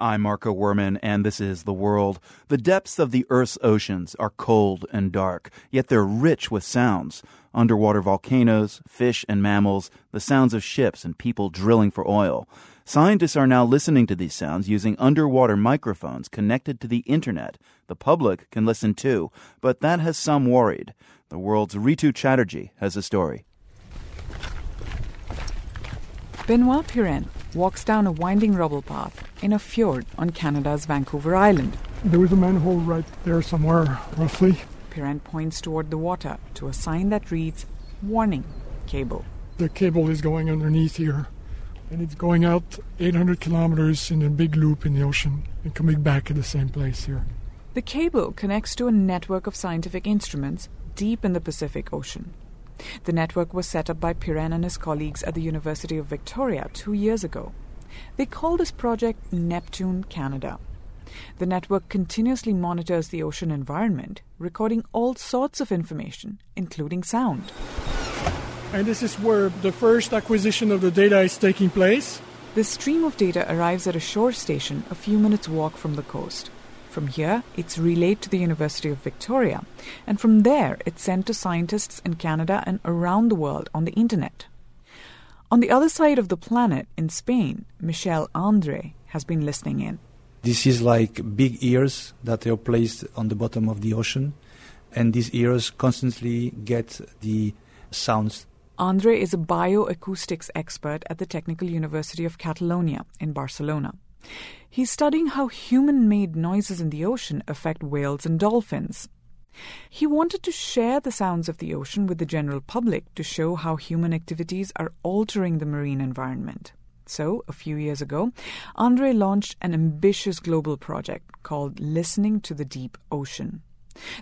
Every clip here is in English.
I'm Marco Werman, and this is The World. The depths of the Earth's oceans are cold and dark, yet they're rich with sounds. Underwater volcanoes, fish and mammals, the sounds of ships and people drilling for oil. Scientists are now listening to these sounds using underwater microphones connected to the internet. The public can listen too, but that has some worried. The world's Ritu Chatterjee has a story. Benoit Pirenne walks down a winding rubble path in a fjord on Canada's Vancouver Island. There was a manhole right there somewhere, roughly. Pirenne points toward the water to a sign that reads Warning Cable. The cable is going underneath here, and it's going out 800 kilometers in a big loop in the ocean and coming back at the same place here. The cable connects to a network of scientific instruments deep in the Pacific Ocean. The network was set up by Pirenne and his colleagues at the University of Victoria two years ago. They call this project Neptune Canada. The network continuously monitors the ocean environment, recording all sorts of information, including sound. And this is where the first acquisition of the data is taking place. The stream of data arrives at a shore station a few minutes' walk from the coast. From here, it's relayed to the University of Victoria, and from there, it's sent to scientists in Canada and around the world on the internet. On the other side of the planet, in Spain, Michel Andre has been listening in. This is like big ears that are placed on the bottom of the ocean, and these ears constantly get the sounds. Andre is a bioacoustics expert at the Technical University of Catalonia in Barcelona. He's studying how human made noises in the ocean affect whales and dolphins. He wanted to share the sounds of the ocean with the general public to show how human activities are altering the marine environment. So, a few years ago, Andre launched an ambitious global project called Listening to the Deep Ocean.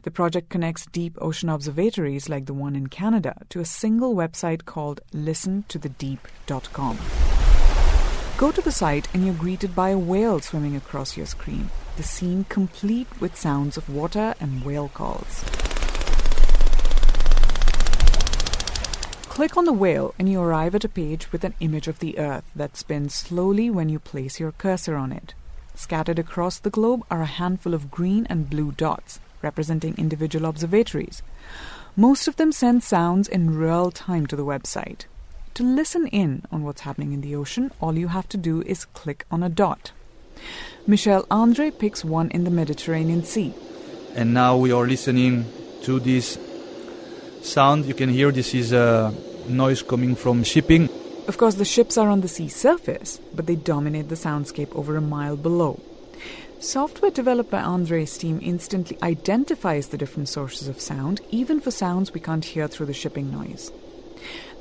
The project connects deep ocean observatories like the one in Canada to a single website called listentothedeep.com. Go to the site and you're greeted by a whale swimming across your screen, the scene complete with sounds of water and whale calls. Click on the whale and you arrive at a page with an image of the Earth that spins slowly when you place your cursor on it. Scattered across the globe are a handful of green and blue dots, representing individual observatories. Most of them send sounds in real time to the website. To listen in on what's happening in the ocean, all you have to do is click on a dot. Michel Andre picks one in the Mediterranean Sea. And now we are listening to this sound. You can hear this is a noise coming from shipping. Of course, the ships are on the sea surface, but they dominate the soundscape over a mile below. Software developed by Andre's team instantly identifies the different sources of sound, even for sounds we can't hear through the shipping noise.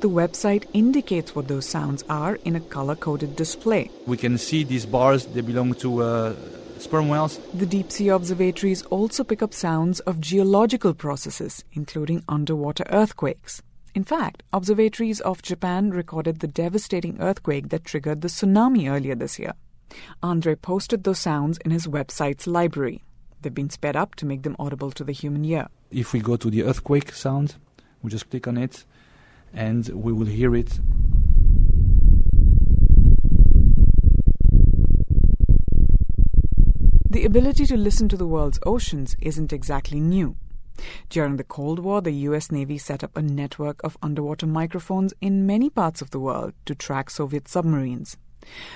The website indicates what those sounds are in a color coded display. We can see these bars, they belong to uh, sperm whales. The deep sea observatories also pick up sounds of geological processes, including underwater earthquakes. In fact, observatories off Japan recorded the devastating earthquake that triggered the tsunami earlier this year. Andre posted those sounds in his website's library. They've been sped up to make them audible to the human ear. If we go to the earthquake sound, we just click on it and we will hear it. The ability to listen to the world's oceans isn't exactly new. During the Cold War, the US Navy set up a network of underwater microphones in many parts of the world to track Soviet submarines.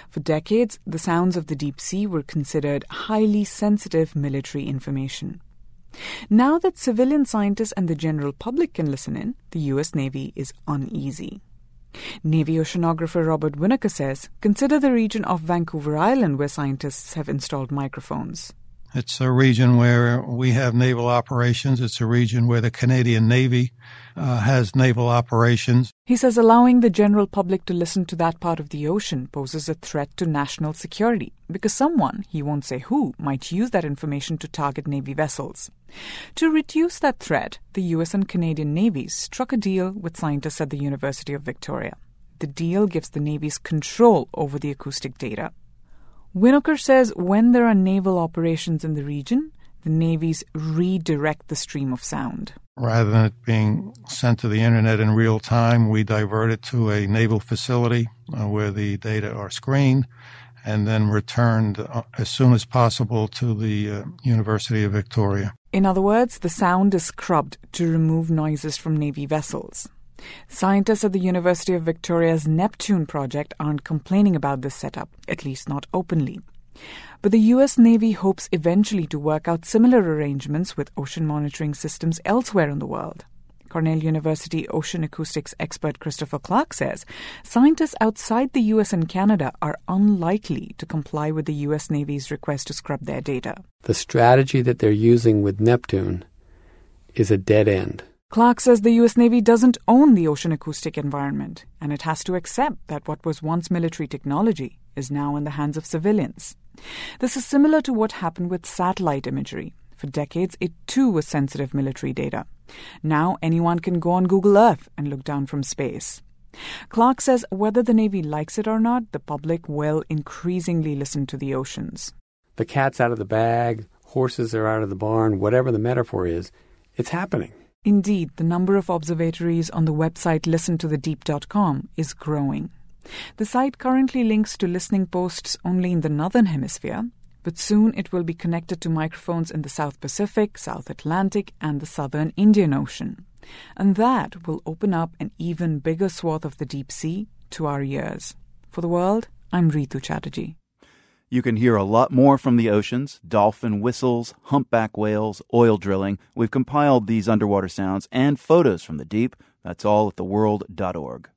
For decades, the sounds of the deep sea were considered highly sensitive military information. Now that civilian scientists and the general public can listen in, the US Navy is uneasy. Navy oceanographer Robert Winokur says consider the region of Vancouver Island where scientists have installed microphones. It's a region where we have naval operations. It's a region where the Canadian Navy uh, has naval operations. He says allowing the general public to listen to that part of the ocean poses a threat to national security because someone, he won't say who, might use that information to target Navy vessels. To reduce that threat, the US and Canadian navies struck a deal with scientists at the University of Victoria. The deal gives the navies control over the acoustic data. Winokur says when there are naval operations in the region, the navies redirect the stream of sound. Rather than it being sent to the internet in real time, we divert it to a naval facility uh, where the data are screened and then returned uh, as soon as possible to the uh, University of Victoria. In other words, the sound is scrubbed to remove noises from Navy vessels. Scientists at the University of Victoria's Neptune project aren't complaining about this setup, at least not openly. But the US Navy hopes eventually to work out similar arrangements with ocean monitoring systems elsewhere in the world. Cornell University ocean acoustics expert Christopher Clark says scientists outside the US and Canada are unlikely to comply with the US Navy's request to scrub their data. The strategy that they're using with Neptune is a dead end. Clark says the US Navy doesn't own the ocean acoustic environment, and it has to accept that what was once military technology is now in the hands of civilians. This is similar to what happened with satellite imagery. For decades, it too was sensitive military data. Now anyone can go on Google Earth and look down from space. Clark says whether the Navy likes it or not, the public will increasingly listen to the oceans. The cat's out of the bag, horses are out of the barn, whatever the metaphor is, it's happening. Indeed, the number of observatories on the website listentothedeep.com is growing. The site currently links to listening posts only in the Northern Hemisphere, but soon it will be connected to microphones in the South Pacific, South Atlantic, and the Southern Indian Ocean. And that will open up an even bigger swath of the deep sea to our ears. For the world, I'm Ritu Chatterjee. You can hear a lot more from the oceans dolphin whistles, humpback whales, oil drilling. We've compiled these underwater sounds and photos from the deep. That's all at theworld.org.